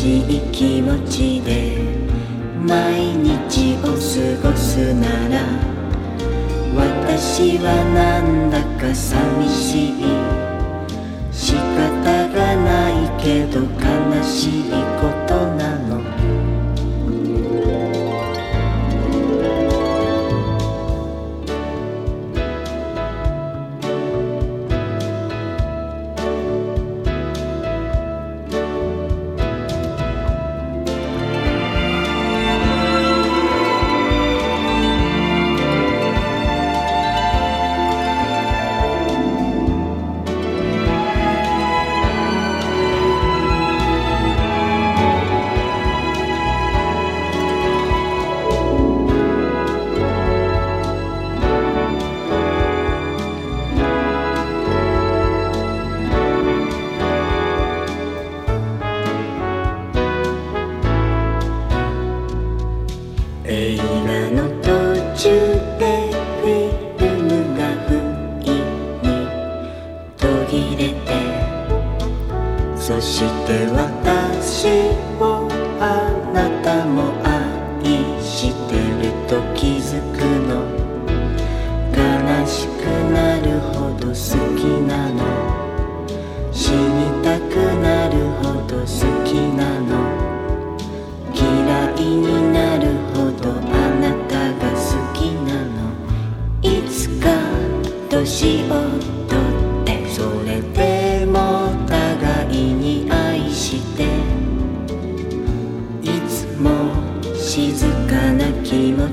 しい気持ちで毎日を過ごすなら私はなんだか寂しい。仕方がないけど悲しいこ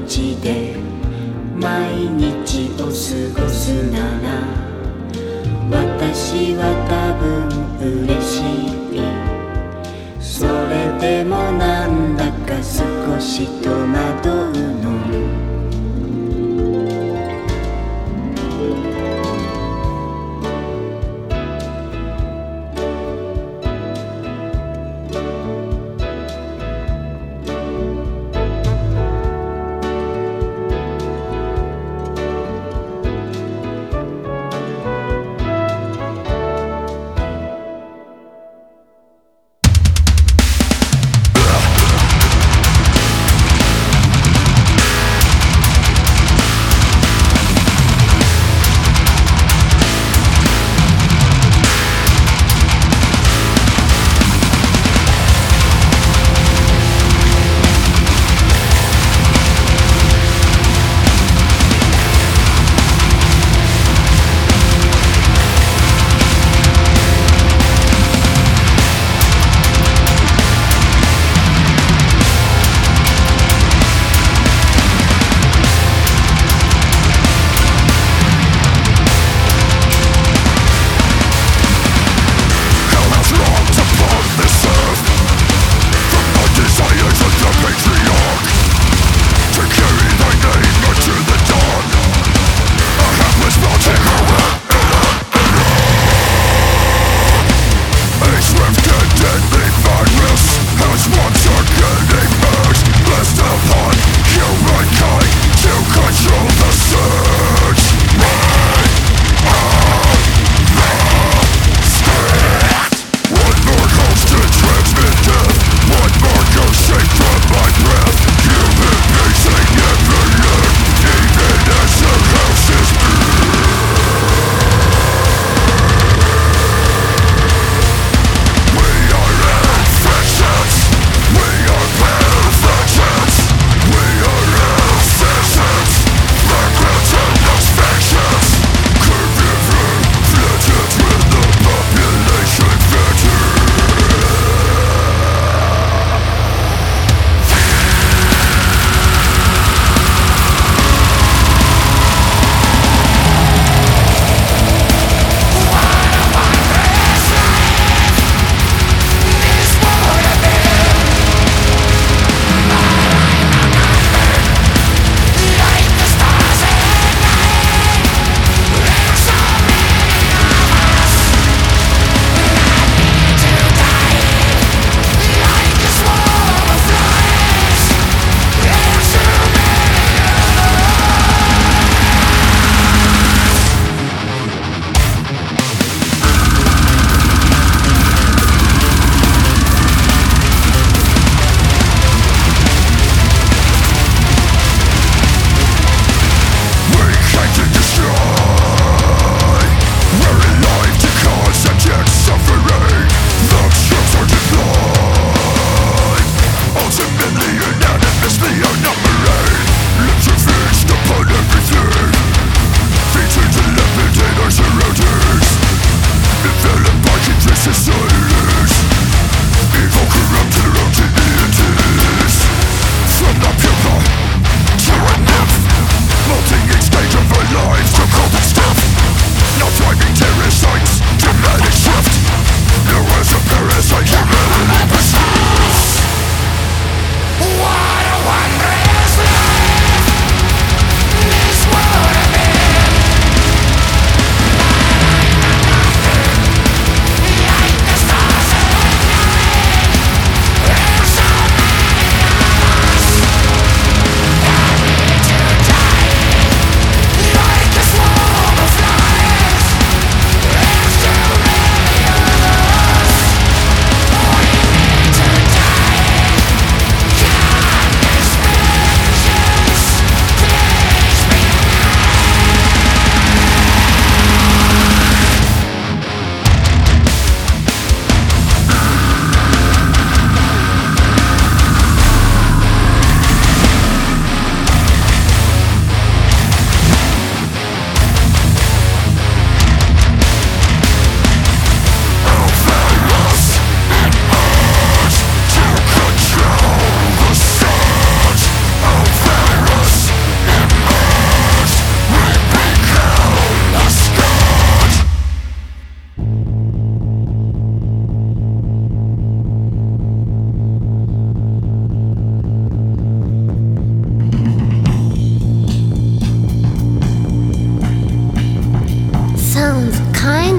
ちで毎日を過ごすなら私は多分嬉しい。それでもなんだか少し戸惑うの。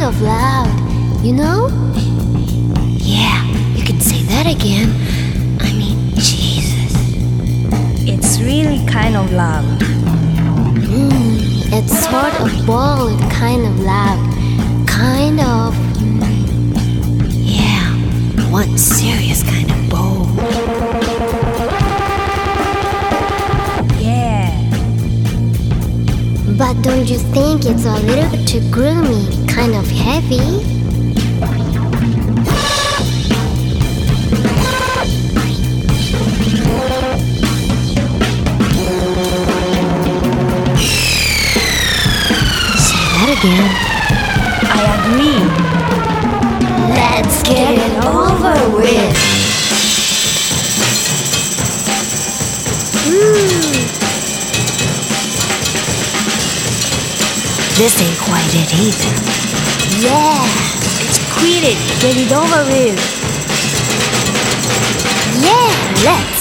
Of loud, you know? Yeah, you can say that again. I mean, Jesus. It's really kind of loud. Mm, it's sort of bold, kind of loud. Kind of. Yeah, one serious kind of bold. Yeah. But don't you think it's a little bit too gloomy, kind of heavy? Say that again. I agree. Let's get it over with. Hmm. This ain't quite it either. Yeah, Let's quit it. Get it over with. yeah, let's.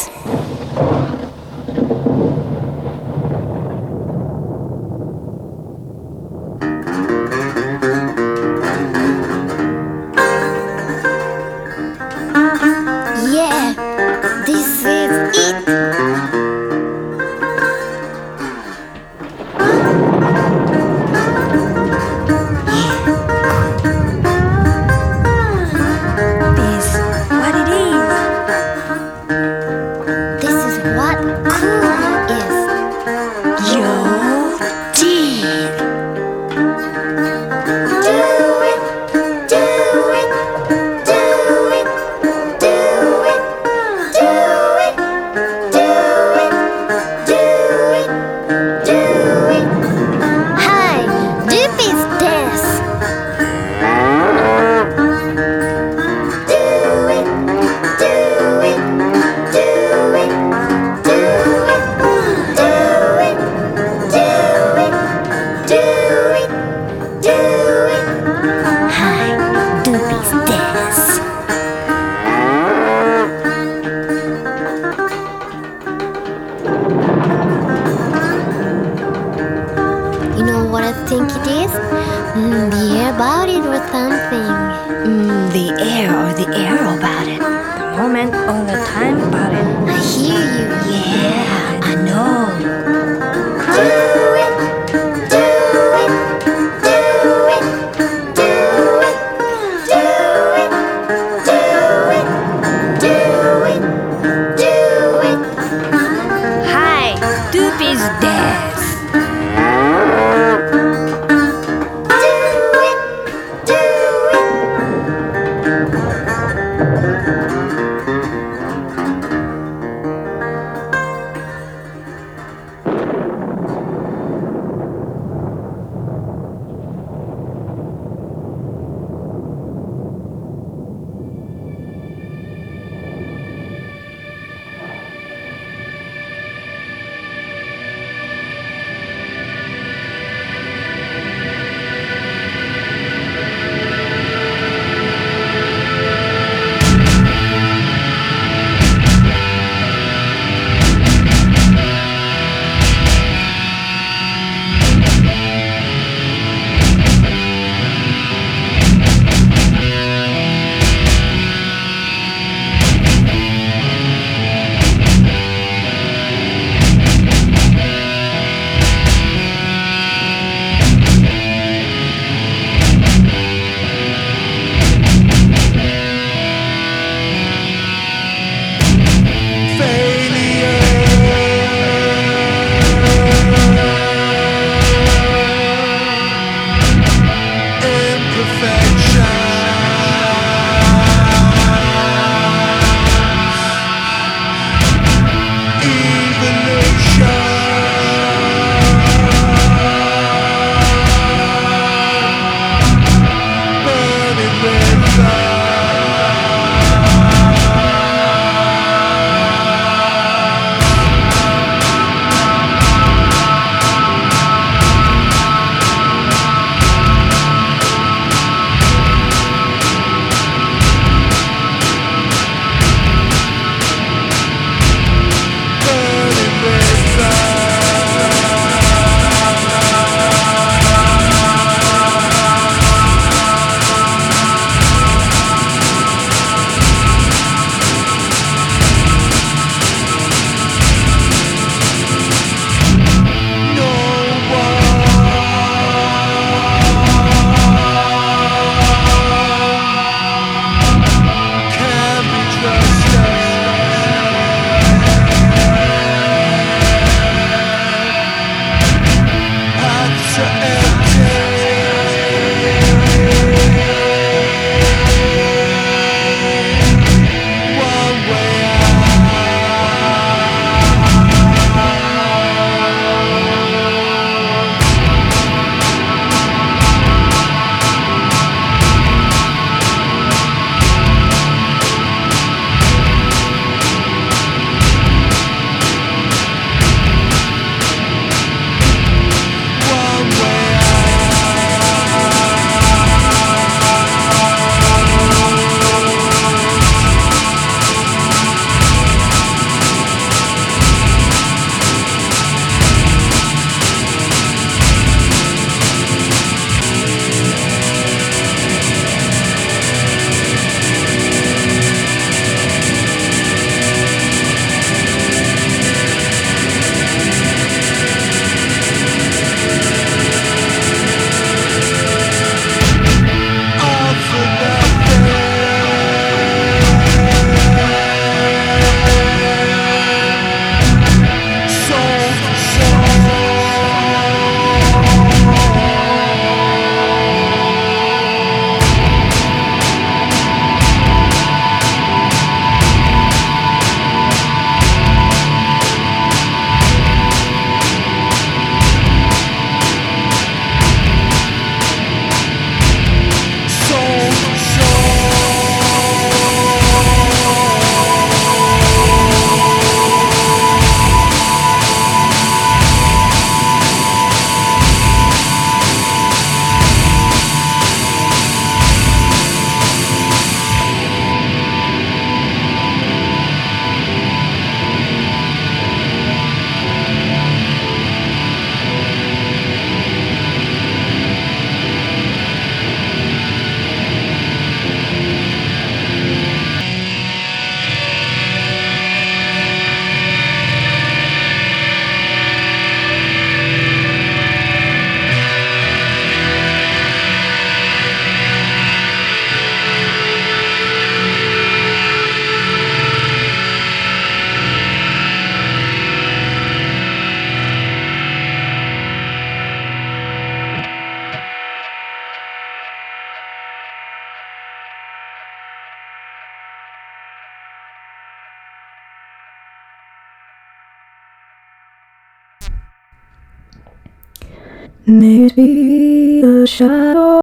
It be a shadow.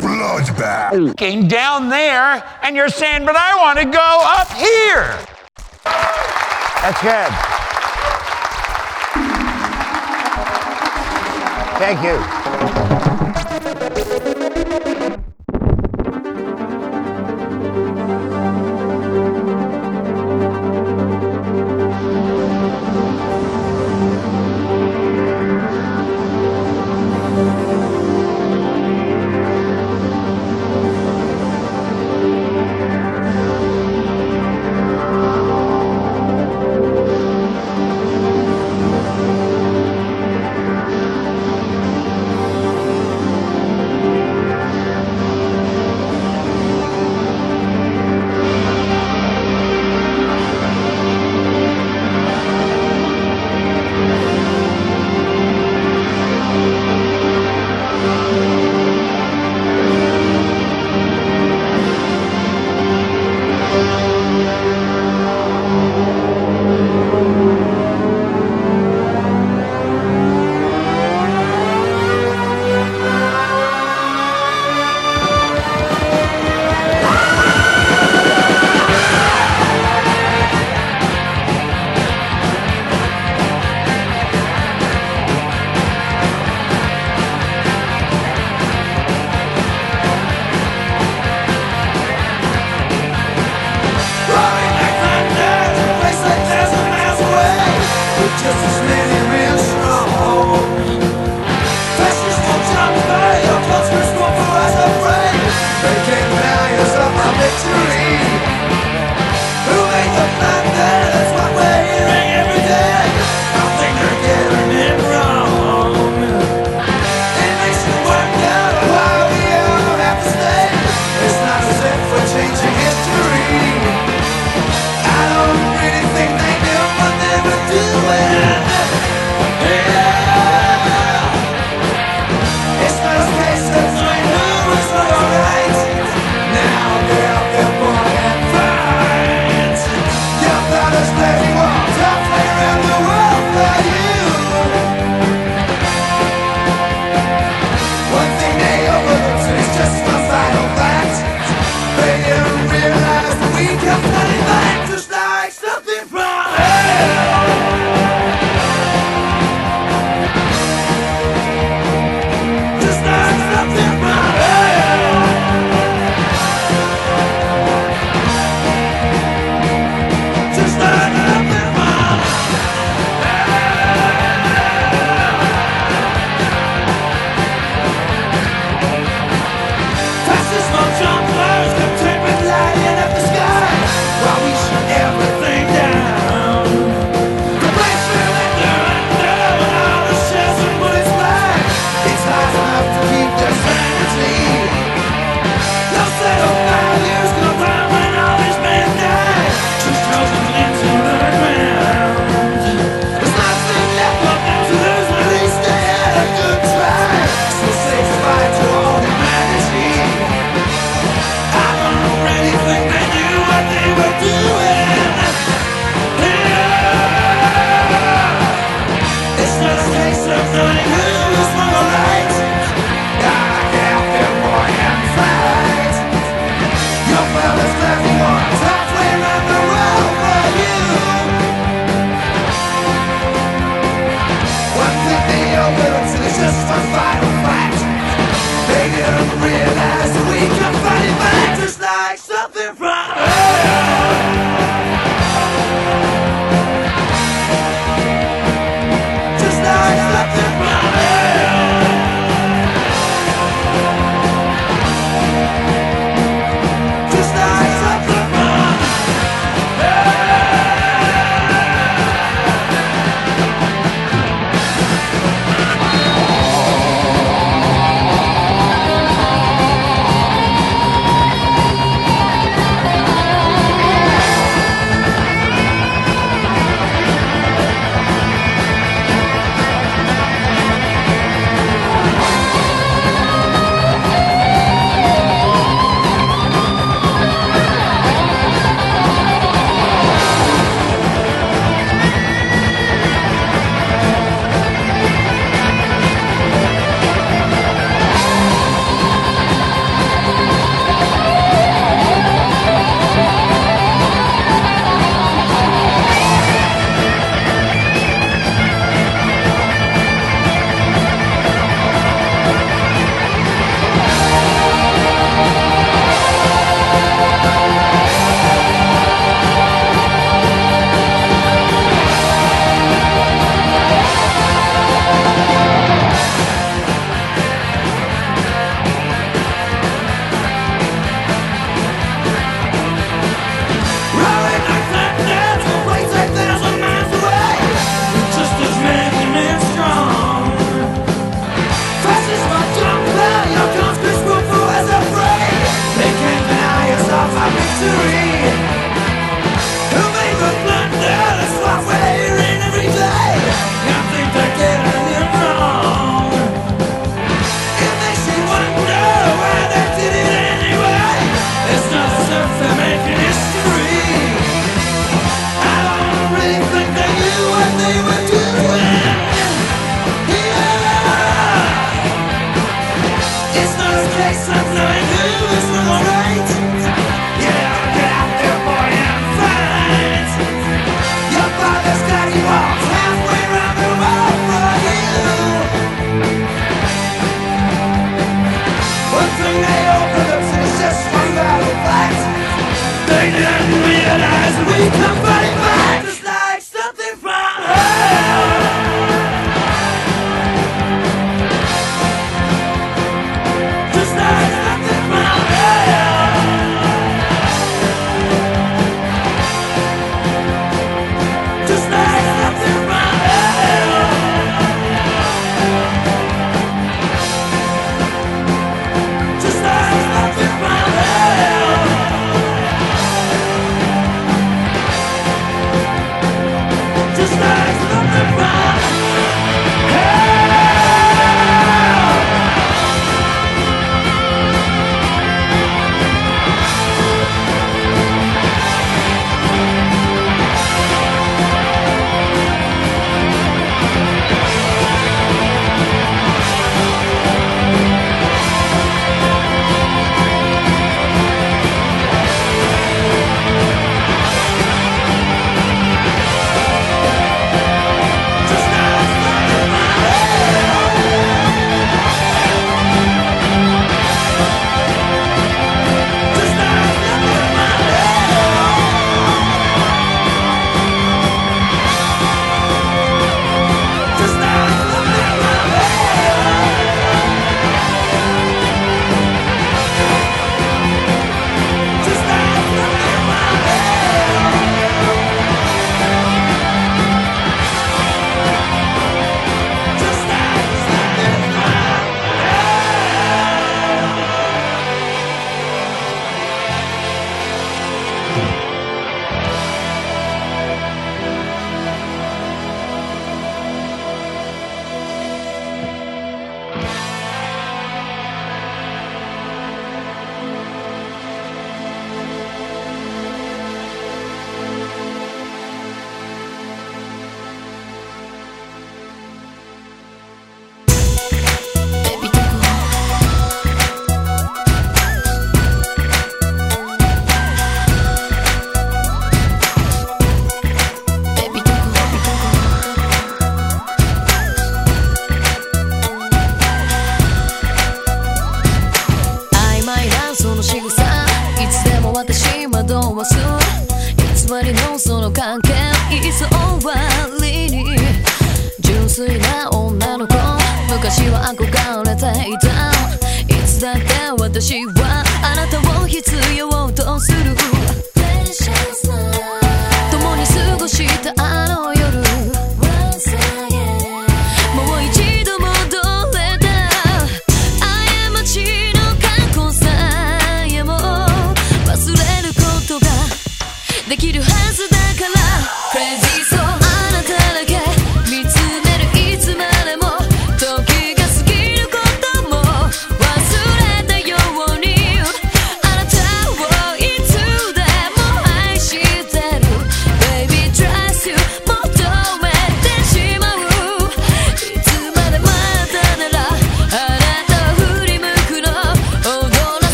Bloodbath. Down there, and you're saying, but I want to go up here. That's good. Thank you. something from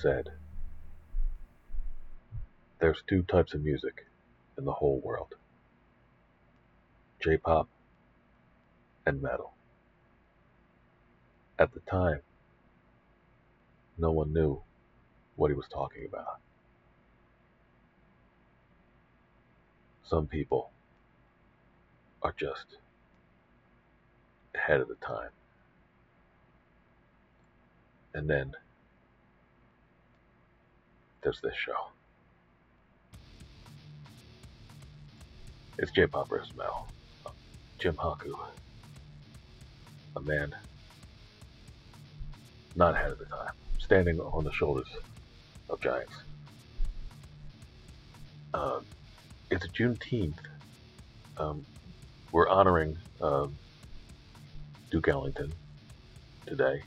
said, There's two types of music in the whole world J pop and metal. At the time, no one knew what he was talking about. Some people are just ahead of the time. And then there's this show. It's J-pop metal. Jim Haku, a man not ahead of the time, standing on the shoulders of giants. Um, it's Juneteenth. Um, we're honoring um, Duke Ellington today.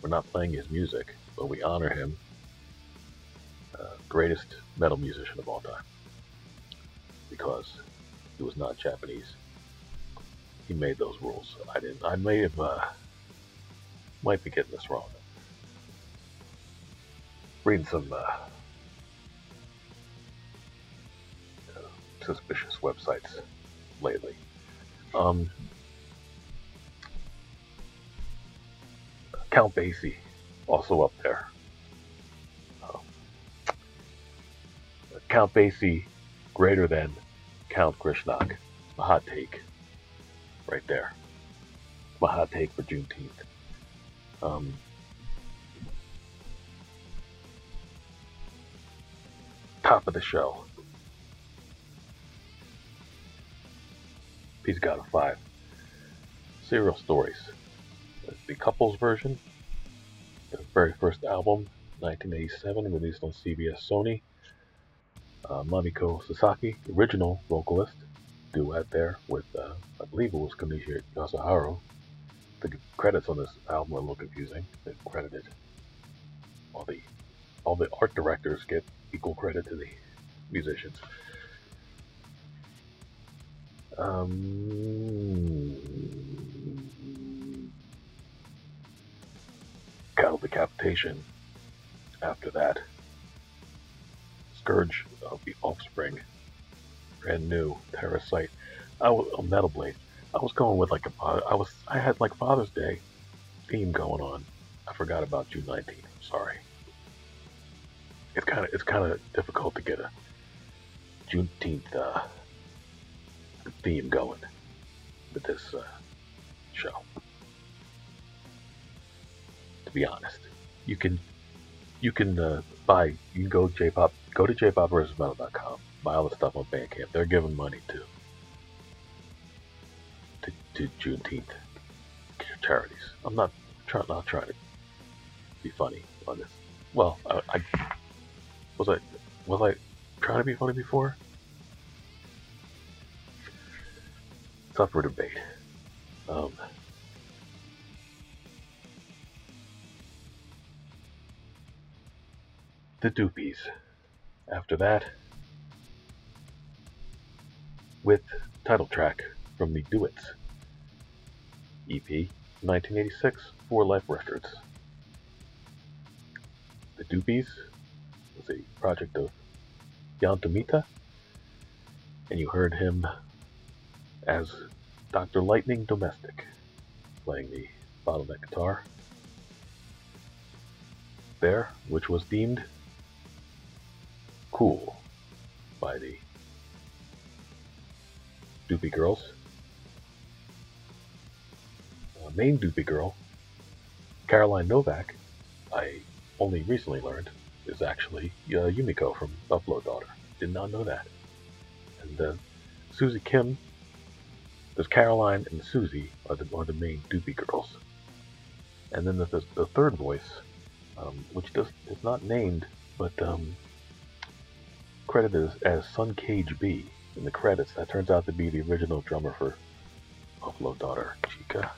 We're not playing his music, but we honor him, uh, greatest metal musician of all time, because he was not Japanese. He made those rules. I didn't. I may have. Uh, might be getting this wrong. Reading some uh, suspicious websites lately. Um, Count Basie, also up there. Count Basie greater than Count Grishnackh. A hot take right there. My hot take for Juneteenth. Um, top of the show. Pizzicato Five. Serial Stories. The couples version. The very first album, 1987, released on CBS Sony. Uh, Mamiko Sasaki, original vocalist, duet there with, uh, I believe it was Konishi Yasuharu. The credits on this album are a little confusing. They've credited all the all the art directors get equal credit to the musicians. Um, cattle decapitation. After that, Scourge of the Offspring, brand new Terrasite. I was a Metal Blade. I was going with like a I was I had like Father's Day theme going on. I forgot about June 19th. I'm sorry. It's kind of it's kind of difficult to get a Juneteenth uh, theme going with this uh, show. To be honest, you can you can uh, buy you can go J-pop go to jpopversusmetal.com buy all the stuff on Bandcamp. They're giving money to to, to Juneteenth charities. I'm not trying not trying to be funny on this. Well, I, I was I was I trying to be funny before? It's up for debate. Um, the Doopees. After that, with title track from the Dooits EP, 1986, for Life Records. The Doopees was a project of Yann Tomita, and you heard him as Dr. Lightning Domestic, playing the bottleneck guitar there, which was deemed cool by the Doopy Girls. Uh, main Doopy Girl, Caroline Novak, I only recently learned is actually uh, Yumiko from Buffalo Daughter. Did not know that. And uh, Susie Kim, there's Caroline and Susie are the, are the main Doopy Girls. And then there's the third voice, um, which does is not named, but um, credited as, Sun Cage B in the credits. That turns out to be the original drummer for Buffalo Daughter, Chica.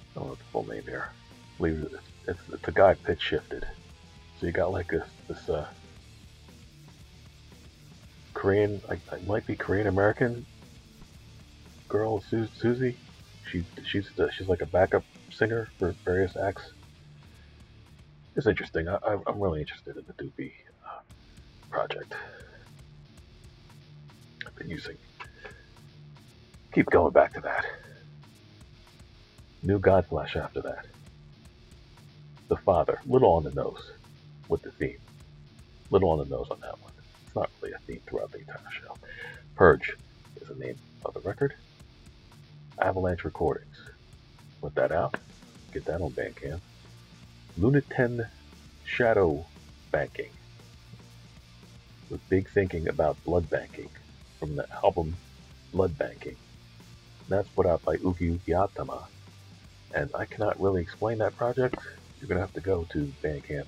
I don't know the full name here. I believe it's, it's, a guy pitch shifted. So you got like this, this uh, Korean, I, it might be Korean American girl, Su- Susie. She she's she's like a backup singer for various acts. It's interesting. I, I- I'm really interested in the Doopy project. I've been using. Keep going back to that. New Godflesh after that. The Father, little on the nose with the theme. Little on the nose on that one. It's not really a theme throughout the entire show. Purge is the name of the record. Avalanche Recordings. Put that out. Get that on Bandcamp. Lunetten Shadow Banking. With big thinking about blood banking from the album Blood Banking. That's put out by Uki Ukiatama. And I cannot really explain that project. You're going to have to go to Bandcamp.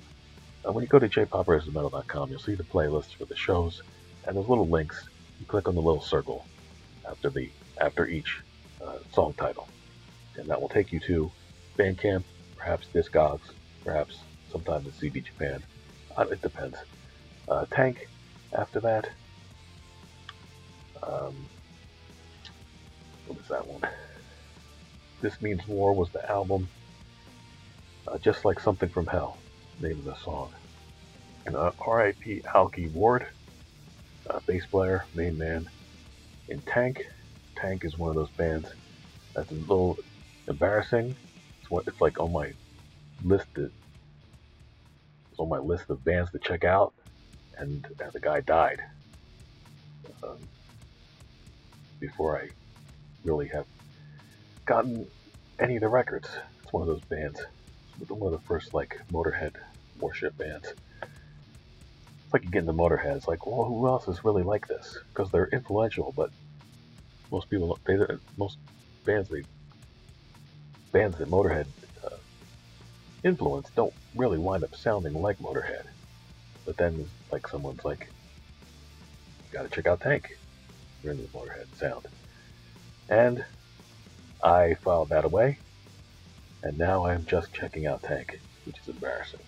When you go to jpopversusmetal.com, you'll see the playlists for the shows, and there's little links. You click on the little circle after the after each uh, song title, and that will take you to Bandcamp, perhaps Discogs, perhaps sometime in CB Japan. Uh, it depends. Uh, Tank. After that, um, what was that one? This Means War was the album. Uh, just like something from hell, name of the song. And uh, R.I.P. Algy Ward, uh, bass player, main man in Tank. Tank is one of those bands that's a little embarrassing. It's what it's like on my list. To, it's on my list of bands to check out, and uh, the guy died um, before I really have gotten any of the records. It's one of those bands. It's one of the first like Motorhead worship bands. It's like you get into Motorhead. It's like, well, who else is really like this? Because they're influential, but most people, they, most bands, they bands that Motorhead uh, influence don't really wind up sounding like Motorhead. But then, like someone's like, you gotta check out Tank. You're in the Motorhead sound, and I filed that away, and now I'm just checking out Tank, which is embarrassing.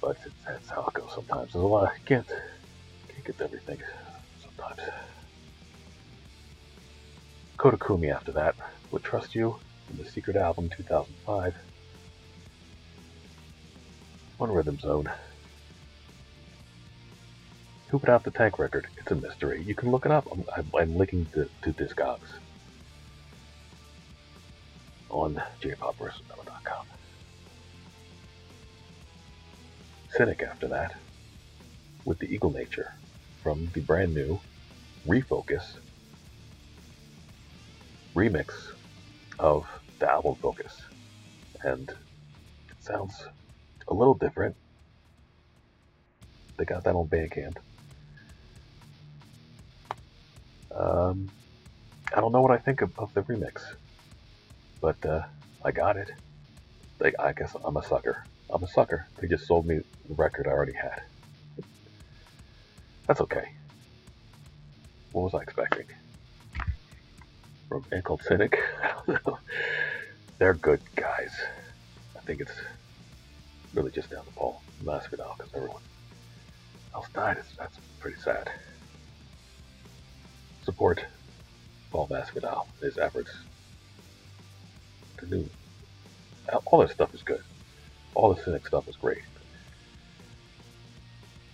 But that's how it goes sometimes. There's a lot. I can't can't get to everything sometimes. Koda Kumi after that would trust you in the secret album 2005. One rhythm zone. Who put out the tank record? It's a mystery. You can look it up. I'm, I'm, I'm linking to, to Discogs on jpopversusmetal.com. Cynic after that, with the Eagle Nature from the brand new Refocus remix of the album Focus. And it sounds a little different. They got that on Bandcamp. Um, I don't know what I think of, of the remix, but uh, I got it. They, I guess I'm a sucker. I'm a sucker. They just sold me the record I already had. That's okay. What was I expecting? From Encult Cynic? They're good guys. I think it's really just down the to Paul Masvidal because everyone else died. That's pretty sad. Support Paul Masvidal, his efforts. The new, all this stuff is good. All the Cynic stuff is great.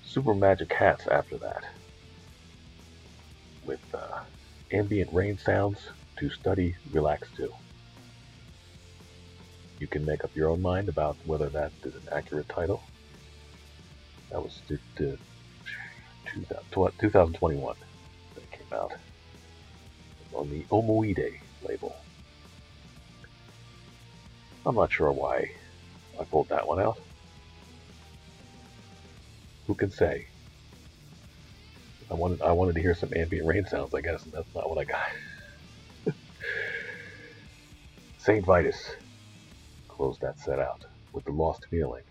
Super Magic Hats after that, with uh, ambient rain sounds to study, relax to. You can make up your own mind about whether that is an accurate title. That was to, to 2021 that came out on the Omoide label. I'm not sure why I pulled that one out. Who can say? I wanted I wanted to hear some ambient rain sounds, I guess, and that's not what I got. Saint Vitus closed that set out with the Lost Feeling.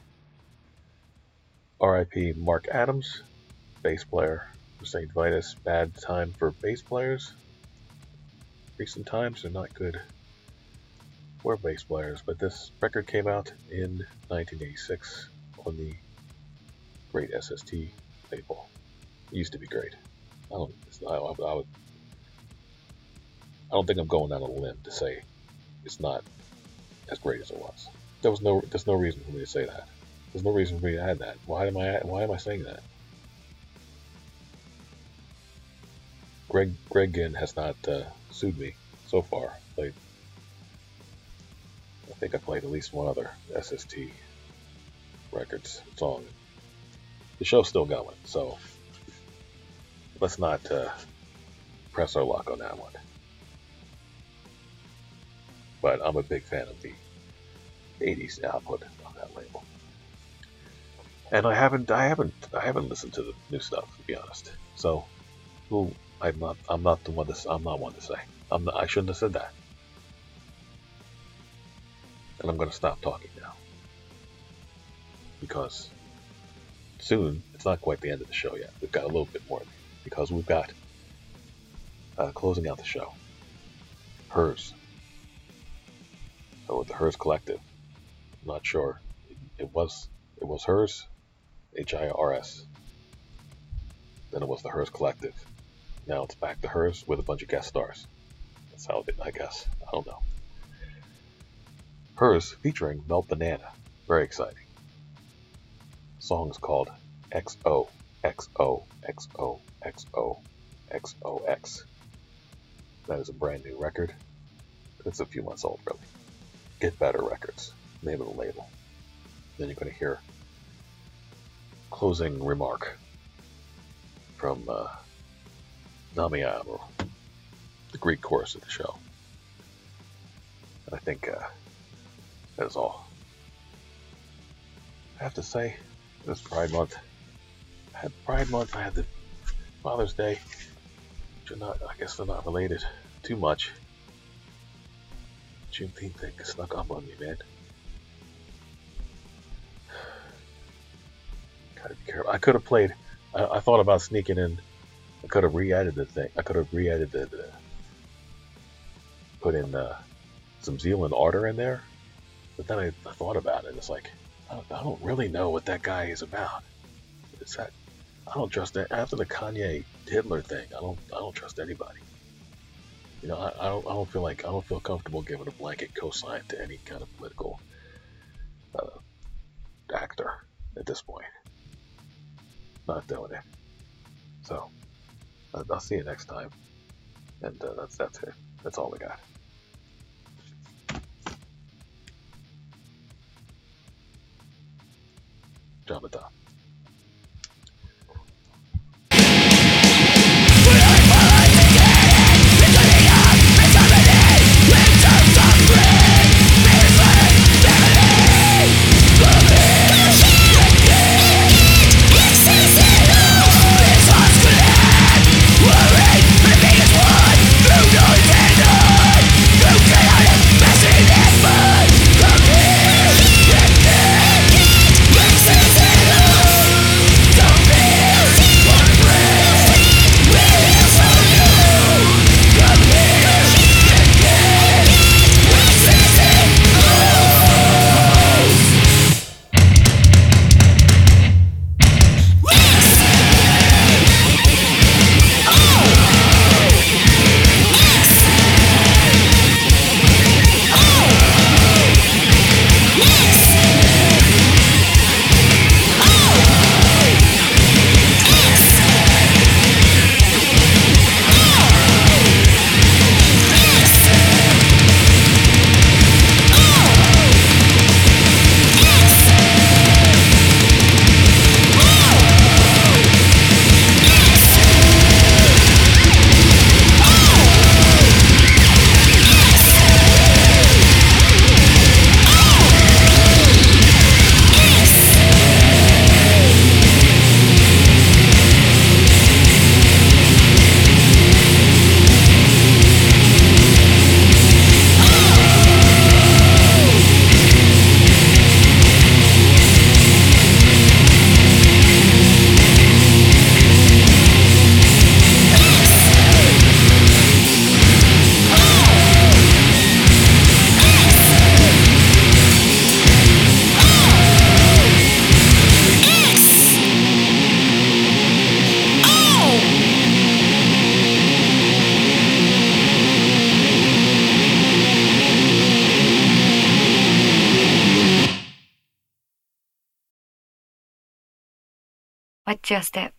R.I.P. Mark Adams, bass player for Saint Vitus. Bad time for bass players. Recent times are not good for bass players, but this record came out in 1986 on the great SST label. It used to be great. I don't, I, I, would, I don't think I'm going out on a limb to say it's not as great as it was. There was no there's no reason for me to say that. There's no reason for me to add that. Why am I why am I saying that? Greg Greg Ginn has not uh, sued me so far. Played, I think I played at least one other SST Records song. The show's still going, so let's not uh, press our luck on that one. But I'm a big fan of the 80s output on that label. And I haven't, I haven't, I haven't listened to the new stuff to be honest. So, who I'm not, I'm not the one to, I'm not one to say. I'm not, I shouldn't have said that. And I'm going to stop talking now because soon it's not quite the end of the show yet. We've got a little bit more because we've got uh, closing out the show. HIRS. So the HIRS Collective. I'm not sure. It was it was HIRS, H I R S. Then it was the HIRS Collective. Now it's back to HIRS with a bunch of guest stars. That's how it, I guess. I don't know. HIRS featuring Melt Banana. Very exciting. Song is called XO XO XO XO XOX. That is a brand new record. It's a few months old, really. Get Better Records, name of the label. Then you're going to hear closing remark from uh, Namiya, or the Greek chorus of the show. I think uh, that is all. I have to say, this Pride Month, I had Pride Month, I had the Father's Day, which are not, I guess they're not related too much. Juneteenth thing snuck up on me, man. Gotta be careful. I could have played. I, I, thought about sneaking in. I could have re-added the thing. I could have re-added the, put in uh, some Zealand Order in there. But then I, I thought about it. It's like I don't, I don't, really know what that guy is about. It's that I don't trust that after the Kanye Hitler thing. I don't I don't trust anybody. You know, I, I don't I don't feel like I don't feel comfortable giving a blanket cosign to any kind of political uh, actor at this point. Not doing it. So I'll see you next time. And uh, that's that's it. That's all I got. Jabata. Your step?